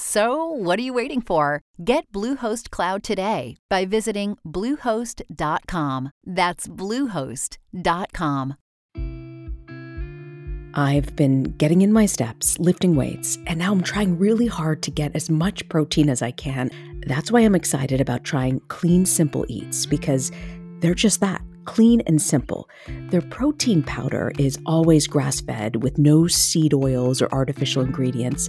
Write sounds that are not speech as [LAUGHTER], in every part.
So, what are you waiting for? Get Bluehost Cloud today by visiting Bluehost.com. That's Bluehost.com. I've been getting in my steps, lifting weights, and now I'm trying really hard to get as much protein as I can. That's why I'm excited about trying Clean Simple Eats because they're just that clean and simple. Their protein powder is always grass fed with no seed oils or artificial ingredients.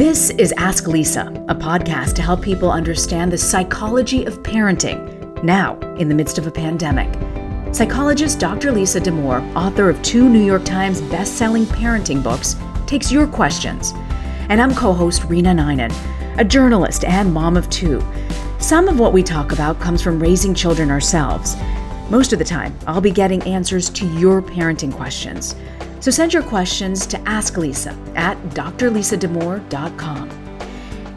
This is Ask Lisa, a podcast to help people understand the psychology of parenting now in the midst of a pandemic. Psychologist Dr. Lisa Damour, author of two New York Times best-selling parenting books, takes your questions. And I'm co-host Rena Ninan, a journalist and mom of two. Some of what we talk about comes from raising children ourselves. Most of the time, I'll be getting answers to your parenting questions. So send your questions to Ask Lisa at drlisadamour.com.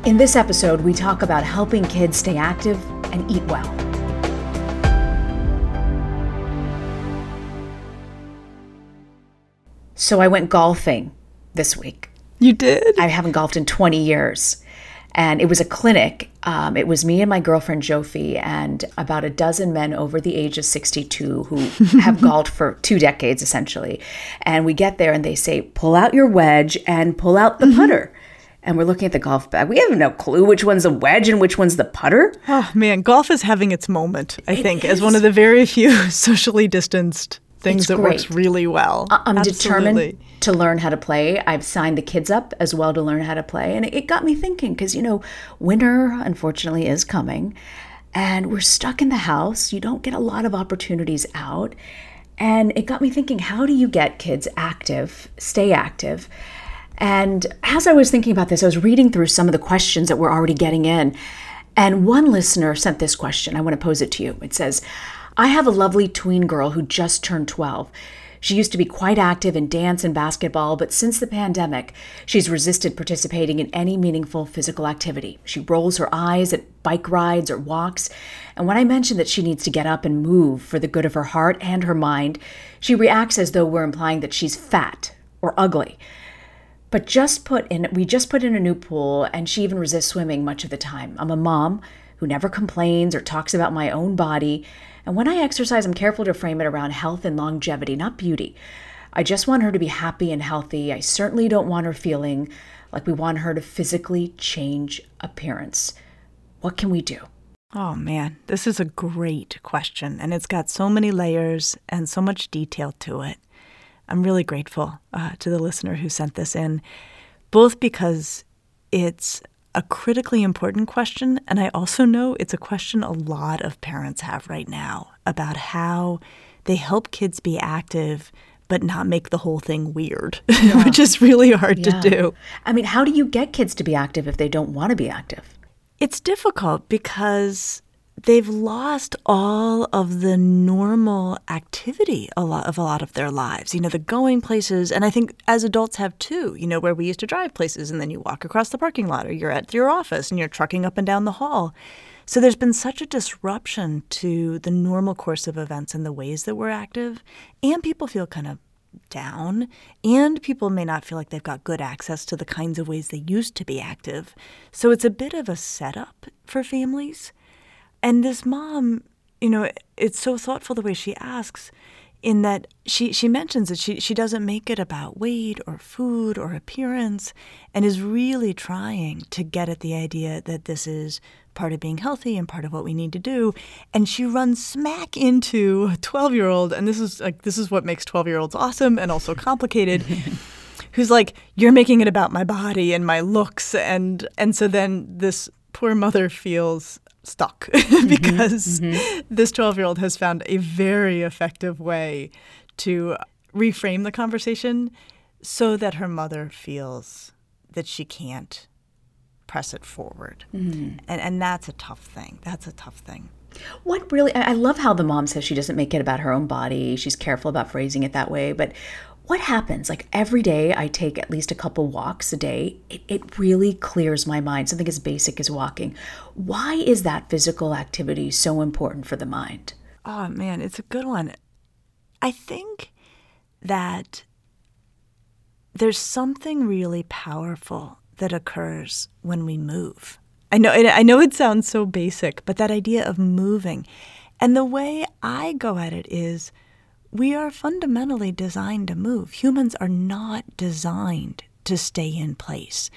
In this episode, we talk about helping kids stay active and eat well. So I went golfing this week. You did? I haven't golfed in 20 years and it was a clinic. Um, it was me and my girlfriend Jofi and about a dozen men over the age of 62 who [LAUGHS] have golfed for two decades essentially. And we get there and they say, pull out your wedge and pull out the mm-hmm. putter. And we're looking at the golf bag. We have no clue which one's the wedge and which one's the putter. Oh man, golf is having its moment, I it think, is. as one of the very [LAUGHS] few socially distanced things it's that great. works really well. I'm Absolutely. determined to learn how to play. I've signed the kids up as well to learn how to play. And it got me thinking because, you know, winter unfortunately is coming and we're stuck in the house. You don't get a lot of opportunities out. And it got me thinking how do you get kids active, stay active? And as I was thinking about this, I was reading through some of the questions that we're already getting in. And one listener sent this question. I want to pose it to you. It says, I have a lovely tween girl who just turned 12. She used to be quite active in dance and basketball, but since the pandemic, she's resisted participating in any meaningful physical activity. She rolls her eyes at bike rides or walks, and when I mention that she needs to get up and move for the good of her heart and her mind, she reacts as though we're implying that she's fat or ugly. But just put in we just put in a new pool and she even resists swimming much of the time. I'm a mom who never complains or talks about my own body and when I exercise, I'm careful to frame it around health and longevity, not beauty. I just want her to be happy and healthy. I certainly don't want her feeling like we want her to physically change appearance. What can we do? Oh man, this is a great question, and it's got so many layers and so much detail to it. I'm really grateful uh, to the listener who sent this in, both because it's a critically important question. And I also know it's a question a lot of parents have right now about how they help kids be active but not make the whole thing weird, [LAUGHS] yeah. which is really hard yeah. to do. I mean, how do you get kids to be active if they don't want to be active? It's difficult because they've lost all of the normal activity a lot of a lot of their lives. You know, the going places, and I think as adults have too. You know, where we used to drive places, and then you walk across the parking lot, or you're at your office, and you're trucking up and down the hall. So there's been such a disruption to the normal course of events and the ways that we're active, and people feel kind of down, and people may not feel like they've got good access to the kinds of ways they used to be active. So it's a bit of a setup for families. And this mom, you know, it's so thoughtful the way she asks in that she, she mentions that she, she doesn't make it about weight or food or appearance and is really trying to get at the idea that this is part of being healthy and part of what we need to do. And she runs smack into a 12 year old. And this is like, this is what makes 12 year olds awesome and also complicated. [LAUGHS] who's like, you're making it about my body and my looks. And, and so then this poor mother feels stuck [LAUGHS] because mm-hmm, mm-hmm. this 12 year old has found a very effective way to reframe the conversation so that her mother feels that she can't press it forward. Mm-hmm. And, and that's a tough thing. That's a tough thing. What really, I love how the mom says she doesn't make it about her own body. She's careful about phrasing it that way. But what happens? Like every day, I take at least a couple walks a day. It, it really clears my mind. Something as basic as walking. Why is that physical activity so important for the mind? Oh, man, it's a good one. I think that there's something really powerful that occurs when we move. I know I know it sounds so basic, but that idea of moving. And the way I go at it is we are fundamentally designed to move. Humans are not designed to stay in place.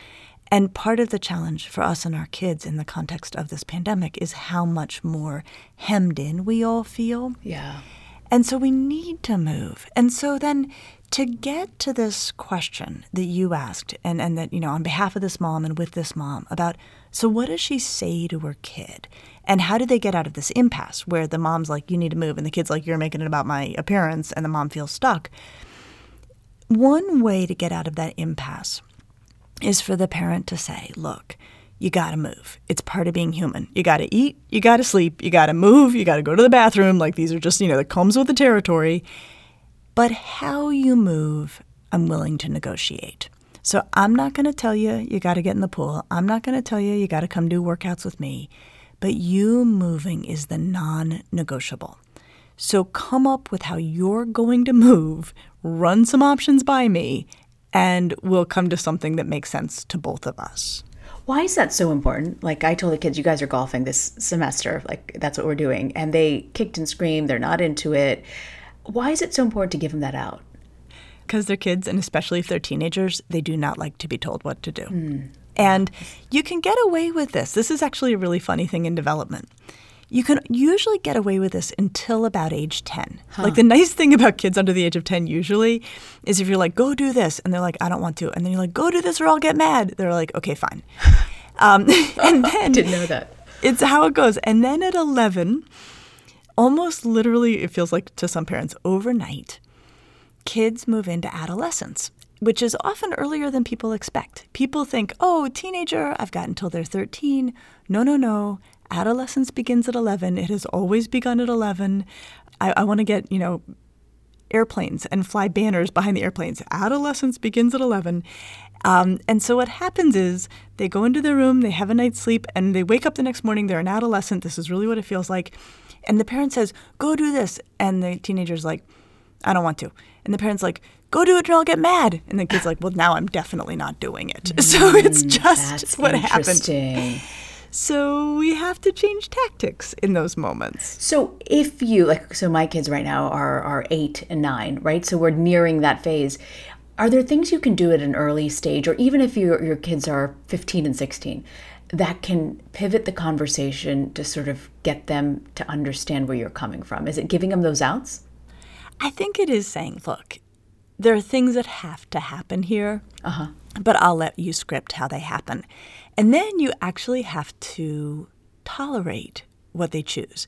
And part of the challenge for us and our kids in the context of this pandemic is how much more hemmed in we all feel. Yeah. And so we need to move. And so then to get to this question that you asked and, and that, you know, on behalf of this mom and with this mom about so what does she say to her kid? And how do they get out of this impasse where the mom's like, you need to move, and the kid's like, you're making it about my appearance, and the mom feels stuck? One way to get out of that impasse is for the parent to say, look, you got to move. It's part of being human. You got to eat, you got to sleep, you got to move, you got to go to the bathroom. Like these are just, you know, that comes with the territory. But how you move, I'm willing to negotiate. So I'm not going to tell you you got to get in the pool. I'm not going to tell you you got to come do workouts with me but you moving is the non negotiable. So come up with how you're going to move, run some options by me, and we'll come to something that makes sense to both of us. Why is that so important? Like I told the kids, you guys are golfing this semester. Like that's what we're doing. And they kicked and screamed. They're not into it. Why is it so important to give them that out? Because they're kids, and especially if they're teenagers, they do not like to be told what to do. Mm. And you can get away with this. This is actually a really funny thing in development. You can usually get away with this until about age 10. Huh. Like the nice thing about kids under the age of 10 usually is if you're like, go do this, and they're like, I don't want to. And then you're like, go do this or I'll get mad. They're like, okay, fine. [LAUGHS] Um, [LAUGHS] and then. Didn't know that. It's how it goes. And then at 11, almost literally, it feels like to some parents, overnight, kids move into adolescence which is often earlier than people expect. People think, oh, teenager, I've got until they're 13. No, no, no. Adolescence begins at 11. It has always begun at 11. I, I want to get, you know, airplanes and fly banners behind the airplanes. Adolescence begins at 11. Um, and so what happens is they go into their room, they have a night's sleep, and they wake up the next morning. They're an adolescent. This is really what it feels like. And the parent says, go do this. And the teenager's like, I don't want to. And the parent's like, go do it and I'll get mad. And the kid's like, well, now I'm definitely not doing it. [LAUGHS] Mm, so it's just [LAUGHS] what happened. So we have to change tactics in those moments. So if you like, so my kids right now are are eight and nine, right? So we're nearing that phase. Are there things you can do at an early stage, or even if your your kids are fifteen and sixteen, that can pivot the conversation to sort of get them to understand where you're coming from? Is it giving them those outs? I think it is saying, look, there are things that have to happen here, uh-huh. but I'll let you script how they happen. And then you actually have to tolerate what they choose.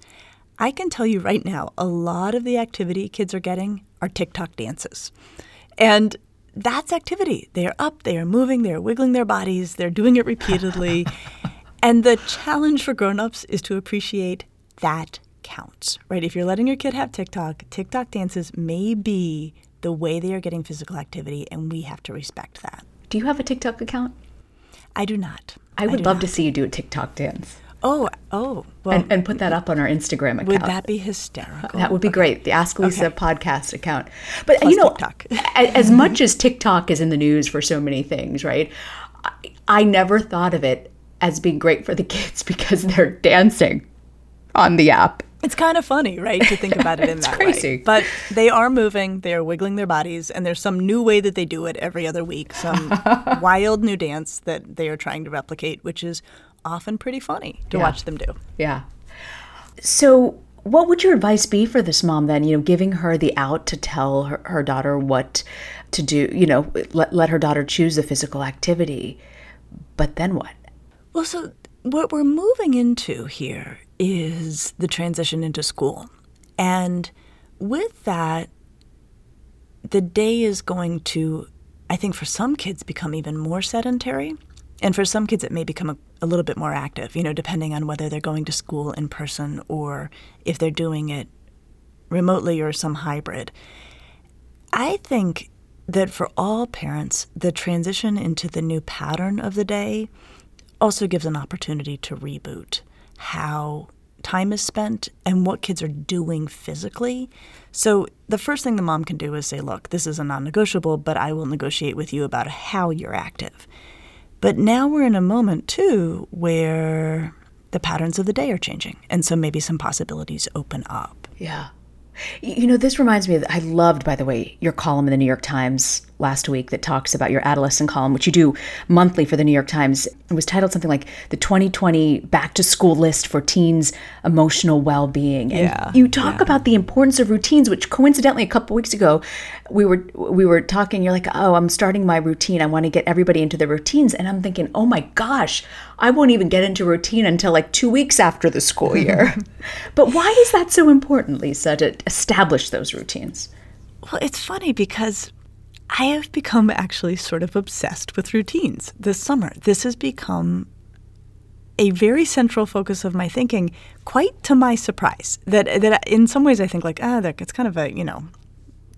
I can tell you right now, a lot of the activity kids are getting are TikTok dances. And that's activity. They are up, they are moving, they are wiggling their bodies, they're doing it repeatedly. [LAUGHS] and the challenge for grown-ups is to appreciate that counts, right? If you're letting your kid have TikTok, TikTok dances may be the way they are getting physical activity, and we have to respect that. Do you have a TikTok account? I do not. I would love not. to see you do a TikTok dance. Oh, oh, well, and, and, put that up on our Instagram account. Would that be hysterical? That would be okay. great. The Ask Lisa okay. podcast account. But Plus you know, as much as TikTok is in the news for so many things, right? I, I never thought of it as being great for the [LAUGHS] kids because they're dancing on the app. It's kind of funny, right, to think about it in [LAUGHS] that crazy. way. But they are moving, they are wiggling their bodies, and there's some new way that they do it every other week, some [LAUGHS] wild new dance that they are trying to replicate, which is often pretty funny to Yeah. watch them do. Yeah. So, what would your advice be for this mom then? You know, giving her the out to tell her, her daughter what to do, you know, let, let her daughter choose the physical activity. But then what? Well, so what we're moving into here is the transition into school. And with that, the day is going to, I think, for some kids, become even more sedentary. And for some kids, it may become a, a little bit more active, you know, depending on whether they're going to school in person or if they're doing it remotely or some hybrid. I think that for all parents, the transition into the new pattern of the day also gives an opportunity to reboot how time is spent and what kids are doing physically. So, the first thing the mom can do is say, Look, this is a non negotiable, but I will negotiate with you about how you're active. But now we're in a moment, too, where the patterns of the day are changing. And so maybe some possibilities open up. Yeah. You know, this reminds me of, I loved, by the way, your column in the New York Times last week that talks about your adolescent column, which you do monthly for the New York Times. It was titled something like The 2020 Back to School List for Teens' Emotional Well Being. And Yeah, you talk yeah. about the importance of routines, which coincidentally, a couple weeks ago, we were we were talking. You're like, oh, I'm starting my routine. I want to get everybody into the routines. And I'm thinking, oh my gosh, I won't even get into routine until like two weeks after the school year. [LAUGHS] but why is that so important, Lisa, to establish those routines? Well, it's funny because I have become actually sort of obsessed with routines this summer. This has become a very central focus of my thinking, quite to my surprise. That that in some ways I think like ah, that it's kind of a you know,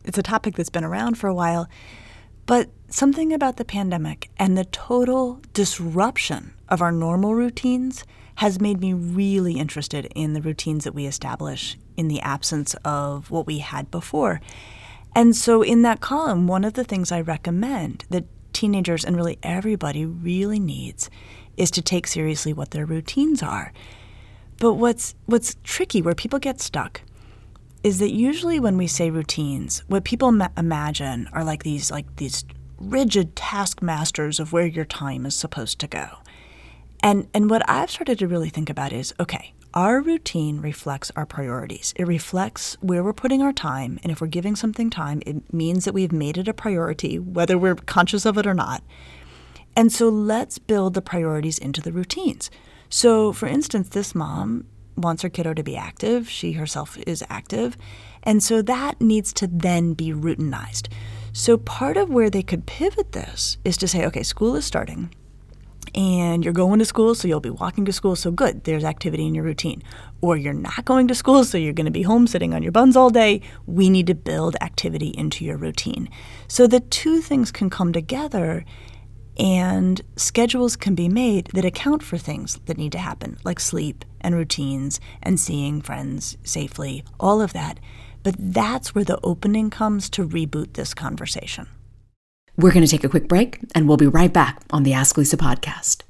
it's a topic that's been around for a while, but something about the pandemic and the total disruption of our normal routines has made me really interested in the routines that we establish in the absence of what we had before. And so, in that column, one of the things I recommend that teenagers and really everybody really needs is to take seriously what their routines are. But what's what's tricky, where people get stuck, is that usually when we say routines, what people ma- imagine are like these like these rigid taskmasters of where your time is supposed to go. And and what I've started to really think about is okay, our routine reflects our priorities. It reflects where we're putting our time, and if we're giving something time, it means that we've made it a priority, whether we're conscious of it or not. And so let's build the priorities into the routines. So, for instance, this mom wants her kiddo to be active. She herself is active. And so that needs to then be routinized. So, part of where they could pivot this is to say, okay, school is starting and you're going to school, so you'll be walking to school, so good, there's activity in your routine. Or you're not going to school, so you're going to be home sitting on your buns all day. We need to build activity into your routine. So the two things can come together and schedules can be made that account for things that need to happen, like sleep and routines and seeing friends safely, all of that. But that's where the opening comes to reboot this conversation. We're going to take a quick break and we'll be right back on the Ask Lisa podcast.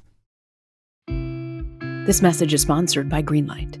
This message is sponsored by Greenlight.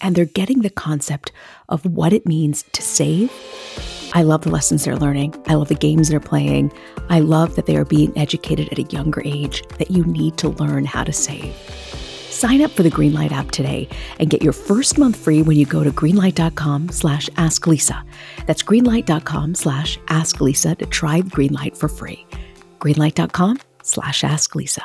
and they're getting the concept of what it means to save. I love the lessons they're learning. I love the games they're playing. I love that they are being educated at a younger age that you need to learn how to save. Sign up for the Greenlight app today and get your first month free when you go to greenlight.com slash asklisa. That's greenlight.com slash asklisa to try Greenlight for free. greenlight.com slash asklisa.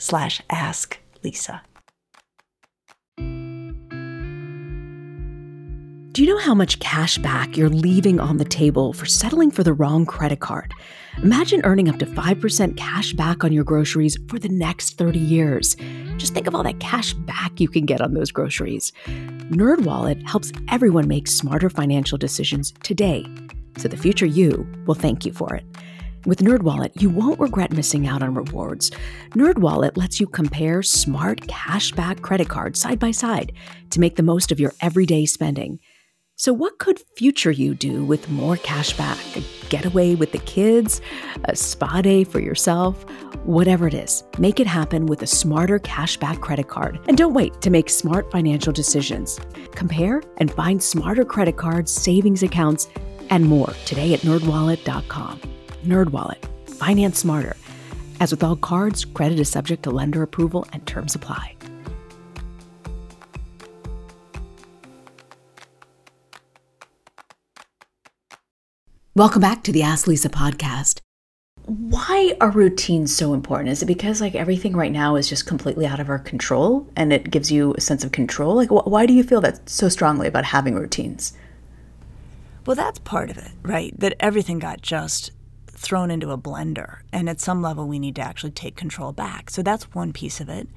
slash ask Lisa. Do you know how much cash back you're leaving on the table for settling for the wrong credit card? Imagine earning up to 5% cash back on your groceries for the next 30 years. Just think of all that cash back you can get on those groceries. NerdWallet helps everyone make smarter financial decisions today, so the future you will thank you for it. With NerdWallet, you won't regret missing out on rewards. NerdWallet lets you compare smart cashback credit cards side by side to make the most of your everyday spending. So, what could future you do with more cashback? A getaway with the kids? A spa day for yourself? Whatever it is, make it happen with a smarter cashback credit card. And don't wait to make smart financial decisions. Compare and find smarter credit cards, savings accounts, and more today at nerdwallet.com. NerdWallet. Finance smarter. As with all cards, credit is subject to lender approval and terms apply. Welcome back to the Ask Lisa podcast. Why are routines so important? Is it because like everything right now is just completely out of our control and it gives you a sense of control? Like wh- why do you feel that so strongly about having routines? Well, that's part of it, right? That everything got just thrown into a blender. And at some level, we need to actually take control back. So that's one piece of it.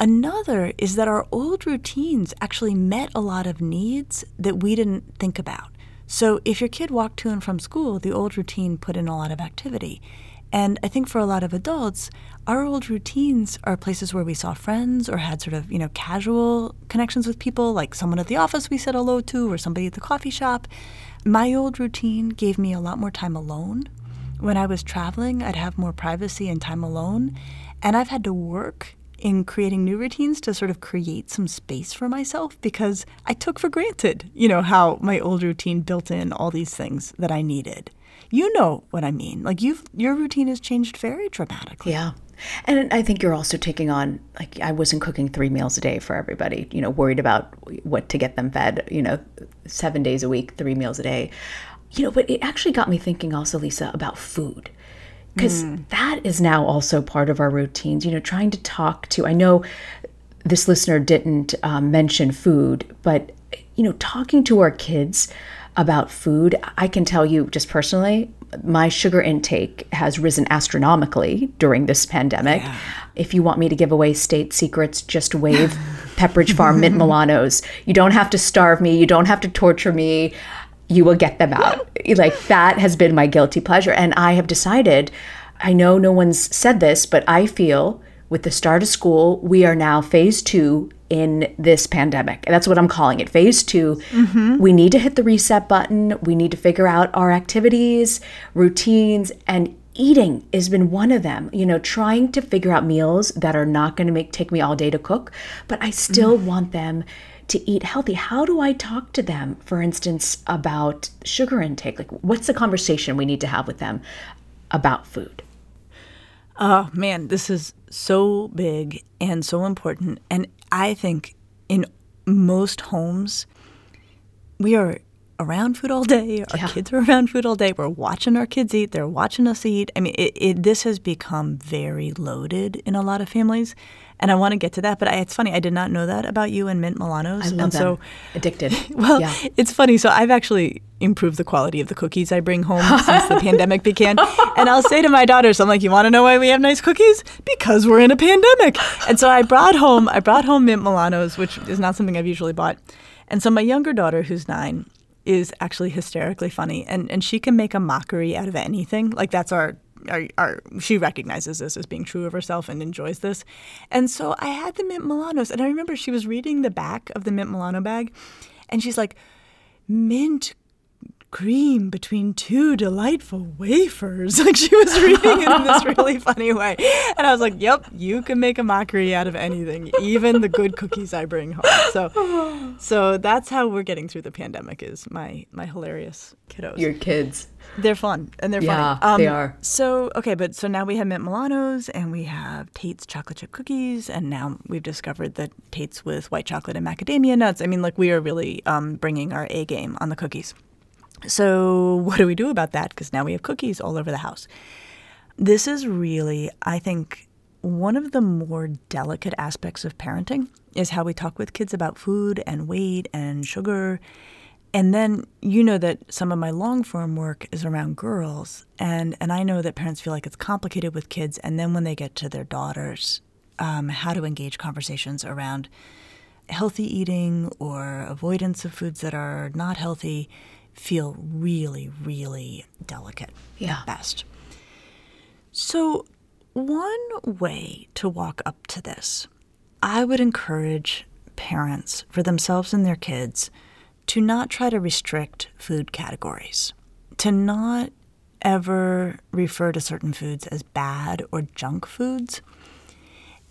Another is that our old routines actually met a lot of needs that we didn't think about. So if your kid walked to and from school, the old routine put in a lot of activity. And I think for a lot of adults, our old routines are places where we saw friends or had sort of, you know, casual connections with people, like someone at the office we said hello to or somebody at the coffee shop. My old routine gave me a lot more time alone when I was traveling, I'd have more privacy and time alone. And I've had to work in creating new routines to sort of create some space for myself because I took for granted, you know, how my old routine built in all these things that I needed. You know what I mean. Like you've your routine has changed very dramatically. Yeah. And I think you're also taking on like I wasn't cooking 3 meals a day for everybody, you know, worried about what to get them fed, you know, 7 days a week, 3 meals a day you know, but it actually got me thinking also, Lisa, about food. Because mm. that is now also part of our routines, you know, trying to talk to, I know this listener didn't um, mention food, but, you know, talking to our kids about food, I can tell you just personally, my sugar intake has risen astronomically during this pandemic. Yeah. If you want me to give away state secrets, just wave [LAUGHS] Pepperidge Farm mint [LAUGHS] Milanos. You don't have to starve me. You don't have to torture me you will get them out. [LAUGHS] like that has been my guilty pleasure. And I have decided, I know no one's said this, but I feel with the start of school, we are now phase two in this pandemic. And that's what I'm calling it. Phase 2 mm-hmm. We need to hit the reset button. We need to figure out our activities, routines, and eating has been one of them. You know, trying to figure out meals that are not going to make take me all day to cook, but I still mm. want them to eat healthy. How do I talk to them, for instance, about sugar intake? Like, what's the conversation we need to have with them about food? Oh, man, this is so big and so important. And I think in most homes, we are around food all day. Our Yeah. kids are around food all day. We're watching our kids eat. They're watching us eat. I mean, it, it, this has become very loaded in a lot of families. And I want to get to that, but I, it's funny. I did not know that about you and mint Milanos. I love and so, them. Addicted. [LAUGHS] well, yeah. it's funny. So I've actually improved the quality of the cookies I bring home since the [LAUGHS] pandemic began. And I'll say to my daughters, I'm like, "You want to know why we have nice cookies? Because we're in a pandemic." And so I brought home, I brought home mint Milanos, which is not something I've usually bought. And so my younger daughter, who's nine, is actually hysterically funny, and and she can make a mockery out of anything. Like that's our. Our, our, she recognizes this as being true of herself and enjoys this. And so I had the mint Milanos, and I remember she was reading the back of the mint Milano bag, and she's like, mint cream between two delightful wafers. [LAUGHS] Like she was reading it in this [LAUGHS] really funny way. And I was like, yep, you can make a mockery out of anything, even the good cookies I bring home. So [SIGHS] so that's how we're getting through the pandemic is my my hilarious kiddos. Your kids. they're fun and they're Yeah, funny. they are. So okay, but so now we have mint Milanos and we have Tate's chocolate chip cookies, and now we've discovered that Tate's with white chocolate and macadamia nuts. I mean, like we are really um, bringing our A game on the cookies. So, [LAUGHS] what do we do about that? Because now we have cookies all over the house. This is really, I think, one of the more delicate aspects of parenting is how we talk with kids about food and weight and sugar. And then you know that some of my long form work is around girls, and, and I know that parents feel like it's complicated with kids. And then when they get to their daughters, um, how to engage conversations around healthy eating or avoidance of foods that are not healthy feel really, really delicate Yeah. at best. So, one way to walk up to this, I would encourage parents for themselves and their kids to not try to restrict food categories, to not ever refer to certain foods as bad or junk foods.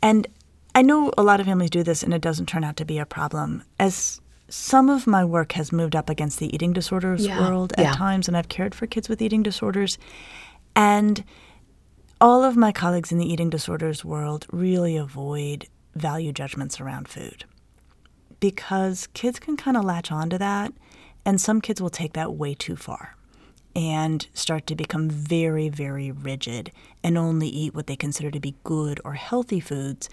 And I know a lot of families do this and it doesn't turn out to be a problem. As some of my work has moved up against the eating disorders Yeah, world at yeah. times, and I've cared for kids with eating disorders. And all of my colleagues in the eating disorders world really avoid value judgments around food because kids can kind of latch onto that, and some kids will take that way too far and start to become very, very rigid and only eat what they consider to be good or healthy foods.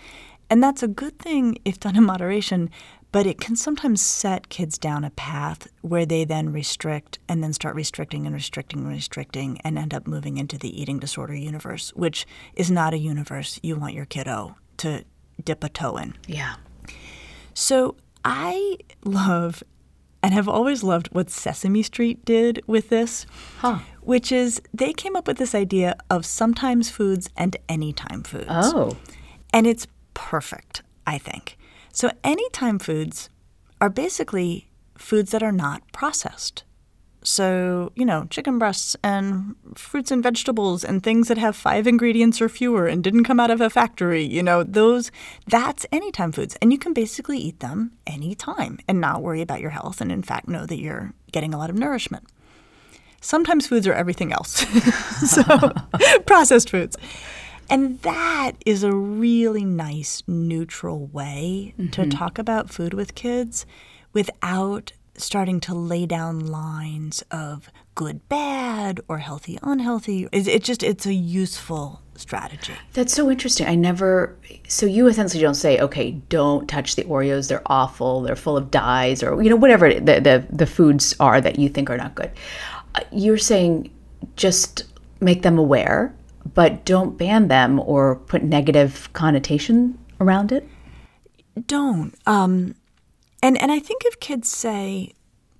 And that's a good thing if done in moderation, but it can sometimes set kids down a path where they then restrict and then start restricting and restricting and restricting and end up moving into the eating disorder universe, which is not a universe you want your kiddo to dip a toe in. Yeah. So I love and have always loved what Sesame Street did with this, Huh. which is they came up with this idea of sometimes foods and anytime foods. Oh. And it's perfect, I think. So, anytime foods are basically foods that are not processed. So, you know, chicken breasts and fruits and vegetables and things that have five ingredients or fewer and didn't come out of a factory, you know, those, that's anytime foods. And you can basically eat them anytime and not worry about your health and, in fact, know that you're getting a lot of nourishment. Sometimes foods are everything else. [LAUGHS] so, [LAUGHS] processed foods. And that is a really nice, neutral way to talk about food with kids without starting to lay down lines of good, bad, or healthy, unhealthy. It, it just, it's a useful strategy. That's so interesting. I never. So you essentially don't say, okay, don't touch the Oreos. They're awful. They're full of dyes, or you know whatever the the, the foods are that you think are not good. Uh, You're saying just make them aware, but don't ban them or put negative connotation around it. Don't. Um, and, and I think if kids say,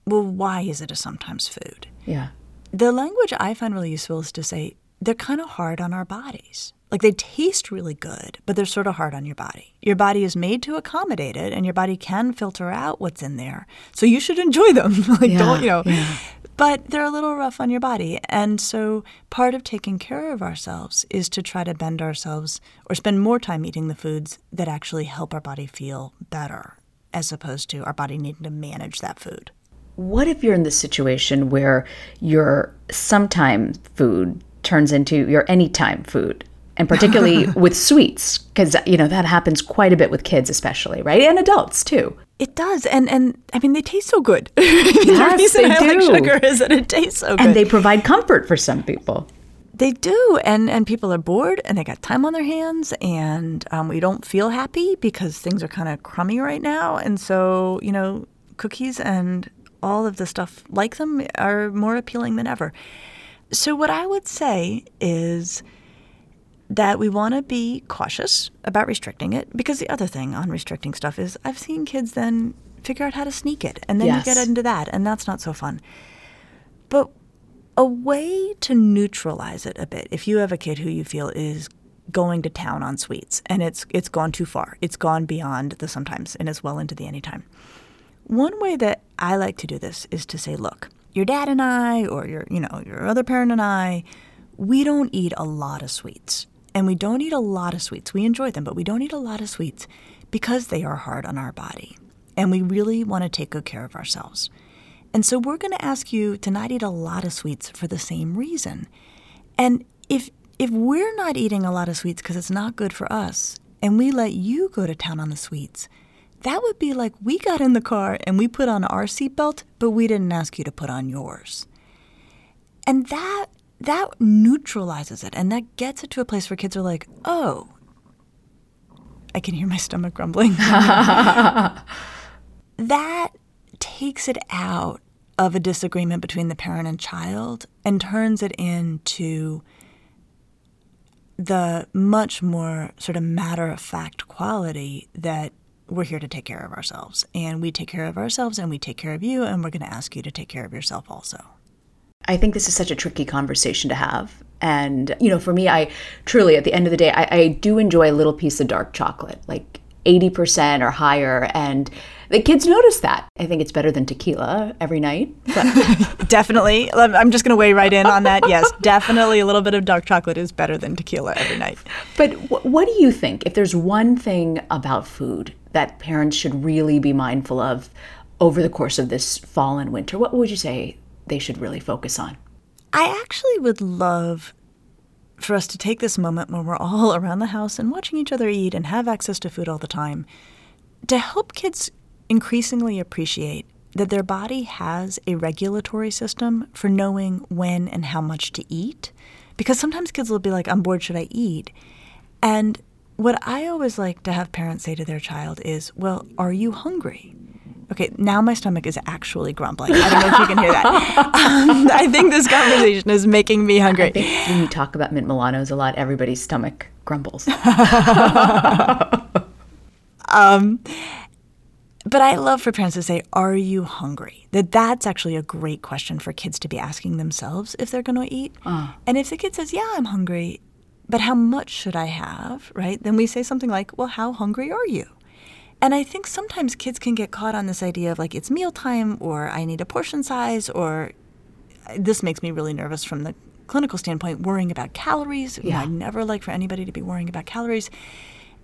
well, why is it a sometimes food? Yeah. The language I find really useful is to say they're kind of hard on our bodies. Like they taste really good, but they're sort of hard on your body. Your body is made to accommodate it, and your body can filter out what's in there. So you should enjoy them. [LAUGHS] like Yeah, don't you know? yeah. But they're a little rough on your body, and so part of taking care of ourselves is to try to bend ourselves or spend more time eating the foods that actually help our body feel better, as opposed to our body needing to manage that food. What if you're in this situation where your sometime food turns into your anytime food? And particularly [LAUGHS] with sweets, because you know that happens quite a bit with kids, especially, right? And adults too. It does, and and I mean they taste so good. [LAUGHS] Yes, [LAUGHS] the reason they I like do. sugar is that it tastes so good. And they provide comfort for some people. They do, and and people are bored, and they got time on their hands, and um, we don't feel happy because things are kind of crummy right now, and so you know, cookies and all of the stuff like them are more appealing than ever. So what I would say is that we want to be cautious about restricting it because the other thing on restricting stuff is I've seen kids then figure out how to sneak it, and then Yes. you get into that, and that's not so fun. But a way to neutralize it a bit if you have a kid who you feel is going to town on sweets and it's it's gone too far it's gone beyond the sometimes and is well into the anytime one way that i like to do this is to say look your dad and i or your you know your other parent and i we don't eat a lot of sweets and we don't eat a lot of sweets we enjoy them but we don't eat a lot of sweets because they are hard on our body and we really want to take good care of ourselves and so we're going to ask you to not eat a lot of sweets for the same reason. And if if we're not eating a lot of sweets because it's not good for us, and we let you go to town on the sweets, that would be like we got in the car and we put on our seatbelt, but we didn't ask you to put on yours. And that that neutralizes it, and that gets it to a place where kids are like, oh. I can hear my stomach grumbling. [LAUGHS] that takes it out of a disagreement between the parent and child and turns it into the much more sort of matter of fact quality that we're here to take care of ourselves. And we take care of ourselves and we take care of you, and we're going to ask you to take care of yourself also. I think this is such a tricky conversation to have. And, you know, for me, I truly, at the end of the day, I, I do enjoy a little piece of dark chocolate, like 80% or higher. And the kids notice that. I think it's better than tequila every night. But [LAUGHS] Definitely. I'm just going to weigh right in on that. Yes, [LAUGHS] definitely a little bit of dark chocolate is better than tequila every night. But wh- what do you think? If there's one thing about food that parents should really be mindful of over the course of this fall and winter, what would you say they should really focus on? I actually would love for us to take this moment when we're all [LAUGHS] around the house and watching each other eat and have access to food all the time to help kids increasingly appreciate that their body has a regulatory system for knowing when and how much to eat. Because sometimes kids will be like, I'm bored, should I eat? And what I always like to have parents say to their child is, Well, are you hungry? Okay, now my stomach is actually grumbling. I don't know if you can hear that. [LAUGHS] Um, I think this conversation is making me hungry. I think when you talk about mint Milanos a lot, everybody's stomach grumbles. [LAUGHS] But I love for parents to say, "Are you hungry?" That that's actually a great question for kids to be asking themselves if they're going to eat. And if the kid says, "Yeah, I'm hungry," but how much should I have? Right? Then we say something like, "Well, how hungry are you?" And I think sometimes kids can get caught on this idea of like it's mealtime or I need a portion size or uh, this makes me really nervous from the clinical standpoint, worrying about calories. Yeah. I never like for anybody to be worrying about calories.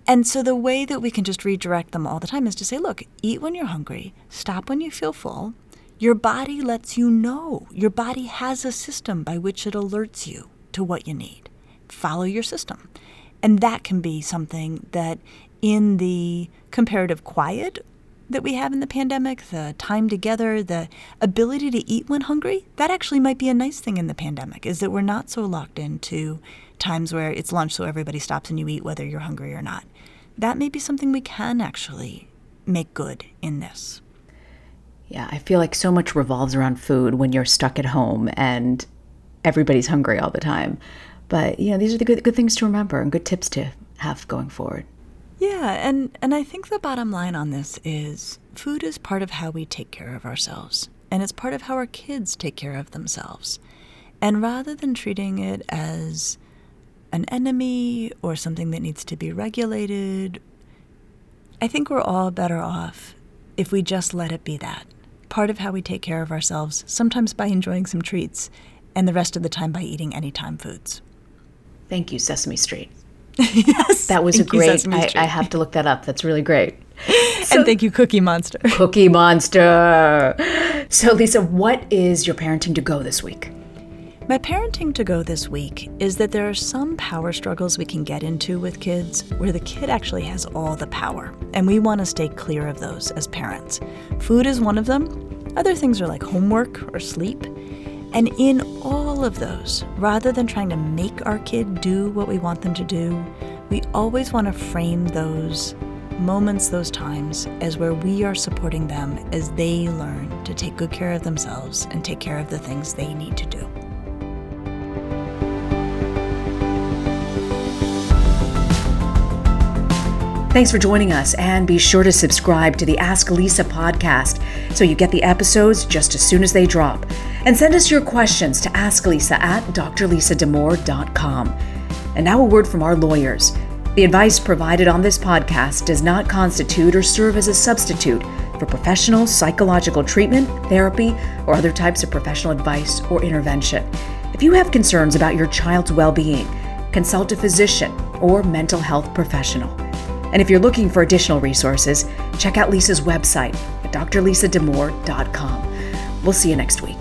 And so the way that we can just redirect them all the time is to say, look, eat when you're hungry, stop when you feel full. Your body lets you know. Your body has a system by which it alerts you to what you need. Follow your system. And that can be something that in the comparative quiet that we have in the pandemic, the time together, the ability to eat when hungry, that actually might be a nice thing in the pandemic, is that we're not so locked into times where it's lunch so everybody stops and you eat whether you're hungry or not. That may be something we can actually make good in this. Yeah, I feel like so much revolves around food when you're stuck at home and everybody's hungry all the time. But, you know, these are the good, good things to remember and good tips to have going forward. Yeah, and, and I think the bottom line on this is food is part of how we take care of ourselves, and it's part of how our kids take care of themselves. And rather than treating it as an enemy or something that needs to be regulated, I think we're all better off if we just let it be that. Part of how we take care of ourselves, sometimes by enjoying some treats, and the rest of the time by eating anytime foods. Thank you, Sesame Street. Yes. That was a great, Sesame I, I have to look that up. That's really great. [LAUGHS] and thank you, Cookie Monster. Cookie Monster. So, Lisa, what is your parenting to go this week? My parenting to go this week is that there are some power struggles we can get into with kids where the kid actually has all the power, and we want to stay clear of those as parents. Food is one of them. Other things are like homework or sleep. And in all of those, rather than trying to make our kid do what we want them to do, we always want to frame those moments, those times, as where we are supporting them as they learn to take good care of themselves and take care of the things they need to do. Thanks for joining us, and be sure to subscribe to the Ask Lisa podcast so you get the episodes just as soon as they drop. And send us your questions to asklisa at drlisadamour.com. And now a word from our lawyers. The advice provided on this podcast does not constitute or serve as a substitute for professional psychological treatment, therapy, or other types of professional advice or intervention. If you have concerns about your child's well being, consult a physician or mental health professional. And if you're looking for additional resources, check out Lisa's website at drlisadamour.com. We'll see you next week.